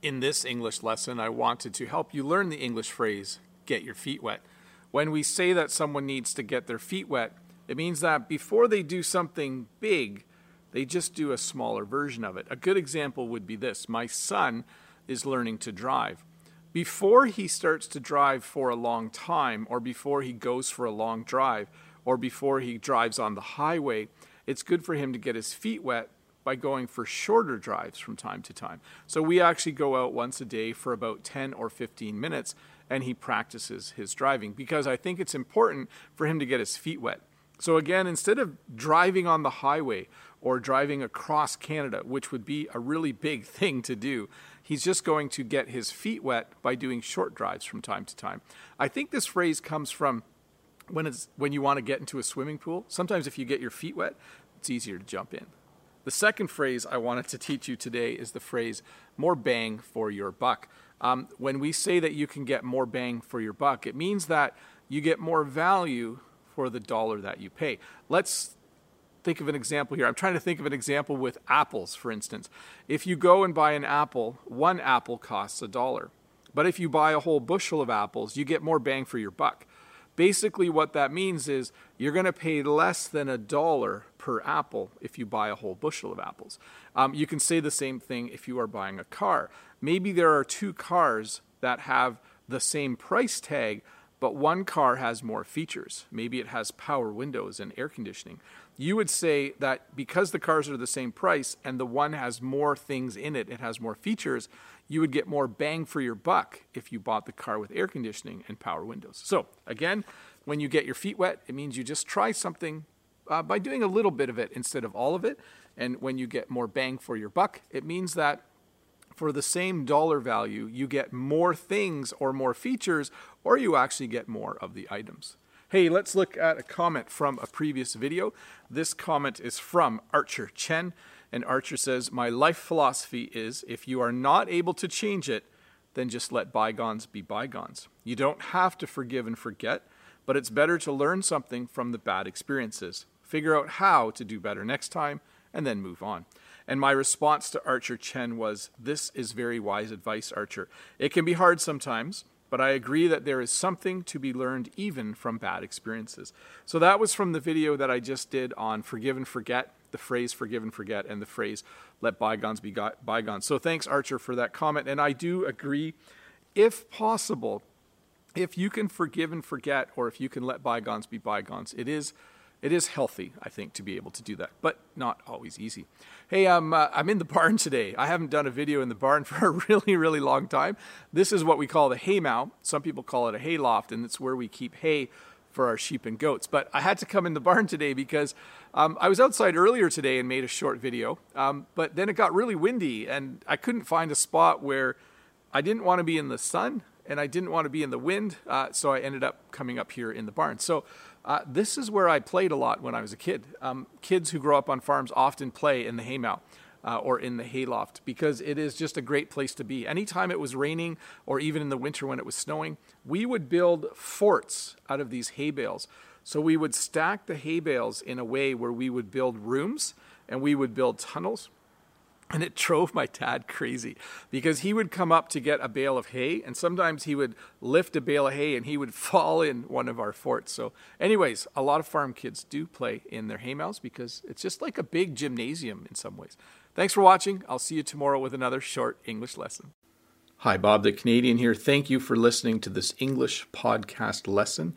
In this English lesson, I wanted to help you learn the English phrase, get your feet wet. When we say that someone needs to get their feet wet, it means that before they do something big, they just do a smaller version of it. A good example would be this My son is learning to drive. Before he starts to drive for a long time, or before he goes for a long drive, or before he drives on the highway, it's good for him to get his feet wet by going for shorter drives from time to time. So we actually go out once a day for about 10 or 15 minutes and he practices his driving because I think it's important for him to get his feet wet. So again, instead of driving on the highway or driving across Canada, which would be a really big thing to do, he's just going to get his feet wet by doing short drives from time to time. I think this phrase comes from when it's when you want to get into a swimming pool. Sometimes if you get your feet wet, it's easier to jump in. The second phrase I wanted to teach you today is the phrase more bang for your buck. Um, when we say that you can get more bang for your buck, it means that you get more value for the dollar that you pay. Let's think of an example here. I'm trying to think of an example with apples, for instance. If you go and buy an apple, one apple costs a dollar. But if you buy a whole bushel of apples, you get more bang for your buck. Basically, what that means is you're going to pay less than a dollar per apple if you buy a whole bushel of apples. Um, you can say the same thing if you are buying a car. Maybe there are two cars that have the same price tag, but one car has more features. Maybe it has power windows and air conditioning. You would say that because the cars are the same price and the one has more things in it, it has more features, you would get more bang for your buck if you bought the car with air conditioning and power windows. So, again, when you get your feet wet, it means you just try something uh, by doing a little bit of it instead of all of it. And when you get more bang for your buck, it means that for the same dollar value, you get more things or more features, or you actually get more of the items. Hey, let's look at a comment from a previous video. This comment is from Archer Chen. And Archer says, My life philosophy is if you are not able to change it, then just let bygones be bygones. You don't have to forgive and forget, but it's better to learn something from the bad experiences, figure out how to do better next time, and then move on. And my response to Archer Chen was, This is very wise advice, Archer. It can be hard sometimes, but I agree that there is something to be learned even from bad experiences. So that was from the video that I just did on forgive and forget the phrase forgive and forget and the phrase let bygones be bygones. So thanks, Archer, for that comment. And I do agree, if possible, if you can forgive and forget, or if you can let bygones be bygones, it is. It is healthy, I think, to be able to do that, but not always easy. Hey, I'm, uh, I'm in the barn today. I haven't done a video in the barn for a really, really long time. This is what we call the hay mow. Some people call it a hay loft, and it's where we keep hay for our sheep and goats. But I had to come in the barn today because um, I was outside earlier today and made a short video, um, but then it got really windy and I couldn't find a spot where I didn't want to be in the sun and I didn't want to be in the wind, uh, so I ended up coming up here in the barn. So uh, this is where I played a lot when I was a kid. Um, kids who grow up on farms often play in the haymow uh, or in the hayloft because it is just a great place to be. Anytime it was raining or even in the winter when it was snowing, we would build forts out of these hay bales. So we would stack the hay bales in a way where we would build rooms and we would build tunnels. And it drove my dad crazy because he would come up to get a bale of hay, and sometimes he would lift a bale of hay and he would fall in one of our forts. So, anyways, a lot of farm kids do play in their haymows because it's just like a big gymnasium in some ways. Thanks for watching. I'll see you tomorrow with another short English lesson. Hi, Bob the Canadian here. Thank you for listening to this English podcast lesson.